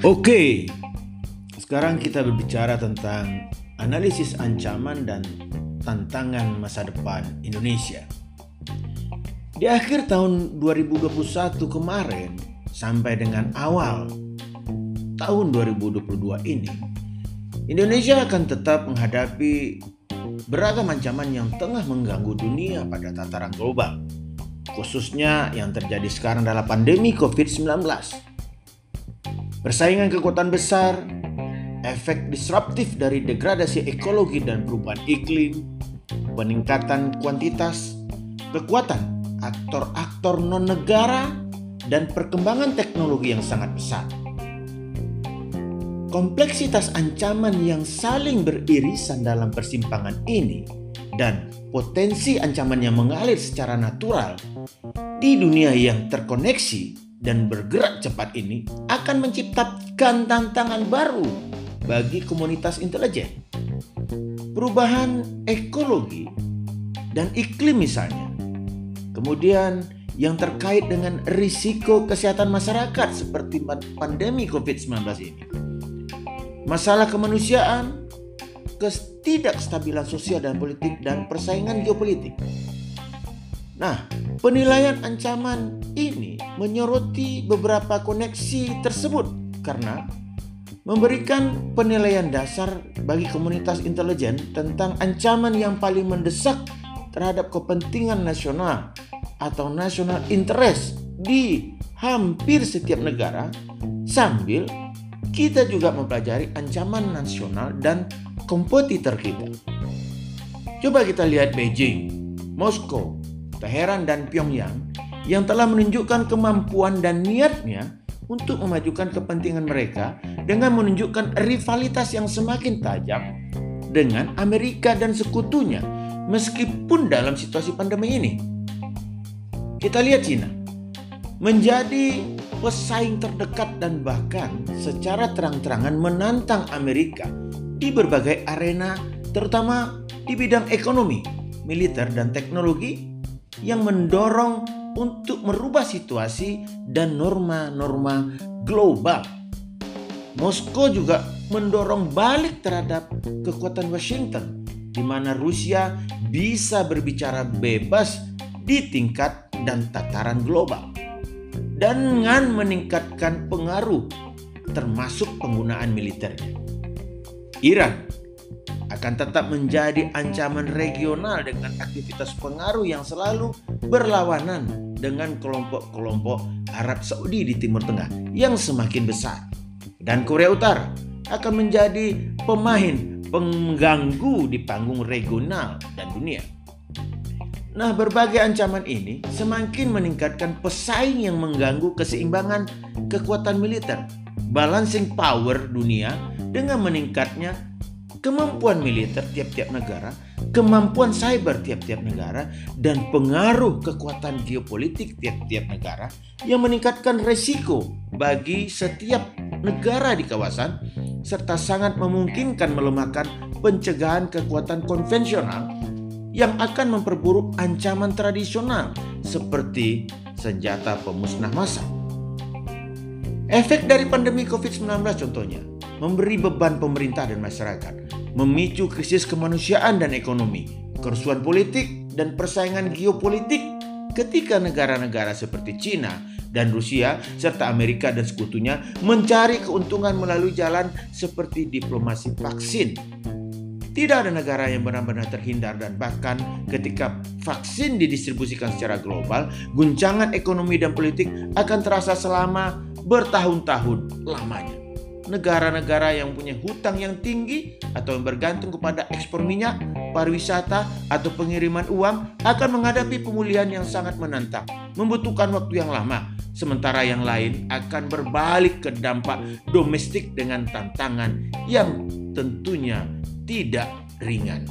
Oke, sekarang kita berbicara tentang analisis ancaman dan tantangan masa depan Indonesia. Di akhir tahun 2021 kemarin sampai dengan awal tahun 2022 ini, Indonesia akan tetap menghadapi beragam ancaman yang tengah mengganggu dunia pada tataran global, khususnya yang terjadi sekarang dalam pandemi COVID-19 Persaingan kekuatan besar, efek disruptif dari degradasi ekologi dan perubahan iklim, peningkatan kuantitas, kekuatan aktor-aktor non-negara, dan perkembangan teknologi yang sangat besar. Kompleksitas ancaman yang saling beririsan dalam persimpangan ini dan potensi ancaman yang mengalir secara natural di dunia yang terkoneksi dan bergerak cepat ini akan menciptakan tantangan baru bagi komunitas intelijen. Perubahan ekologi dan iklim misalnya. Kemudian yang terkait dengan risiko kesehatan masyarakat seperti pandemi COVID-19 ini. Masalah kemanusiaan, ketidakstabilan sosial dan politik dan persaingan geopolitik. Nah, penilaian ancaman ini menyoroti beberapa koneksi tersebut karena memberikan penilaian dasar bagi komunitas intelijen tentang ancaman yang paling mendesak terhadap kepentingan nasional atau national interest di hampir setiap negara sambil kita juga mempelajari ancaman nasional dan kompetitor kita. Coba kita lihat Beijing, Moskow, Teheran dan Pyongyang yang telah menunjukkan kemampuan dan niatnya untuk memajukan kepentingan mereka dengan menunjukkan rivalitas yang semakin tajam dengan Amerika dan sekutunya meskipun dalam situasi pandemi ini. Kita lihat Cina menjadi pesaing terdekat dan bahkan secara terang-terangan menantang Amerika di berbagai arena terutama di bidang ekonomi, militer dan teknologi yang mendorong untuk merubah situasi dan norma-norma global. Moskow juga mendorong balik terhadap kekuatan Washington, di mana Rusia bisa berbicara bebas di tingkat dan tataran global, dengan meningkatkan pengaruh, termasuk penggunaan militernya. Iran akan tetap menjadi ancaman regional dengan aktivitas pengaruh yang selalu berlawanan dengan kelompok-kelompok Arab Saudi di Timur Tengah yang semakin besar. Dan Korea Utara akan menjadi pemain pengganggu di panggung regional dan dunia. Nah, berbagai ancaman ini semakin meningkatkan pesaing yang mengganggu keseimbangan kekuatan militer, balancing power dunia dengan meningkatnya kemampuan militer tiap-tiap negara, kemampuan cyber tiap-tiap negara, dan pengaruh kekuatan geopolitik tiap-tiap negara yang meningkatkan resiko bagi setiap negara di kawasan, serta sangat memungkinkan melemahkan pencegahan kekuatan konvensional yang akan memperburuk ancaman tradisional seperti senjata pemusnah massal. Efek dari pandemi COVID-19 contohnya memberi beban pemerintah dan masyarakat, memicu krisis kemanusiaan dan ekonomi, kerusuhan politik, dan persaingan geopolitik ketika negara-negara seperti China dan Rusia serta Amerika dan sekutunya mencari keuntungan melalui jalan seperti diplomasi vaksin. Tidak ada negara yang benar-benar terhindar dan bahkan ketika vaksin didistribusikan secara global, guncangan ekonomi dan politik akan terasa selama bertahun-tahun lamanya. Negara-negara yang punya hutang yang tinggi atau yang bergantung kepada ekspor minyak, pariwisata, atau pengiriman uang akan menghadapi pemulihan yang sangat menantang, membutuhkan waktu yang lama, sementara yang lain akan berbalik ke dampak domestik dengan tantangan yang tentunya tidak ringan.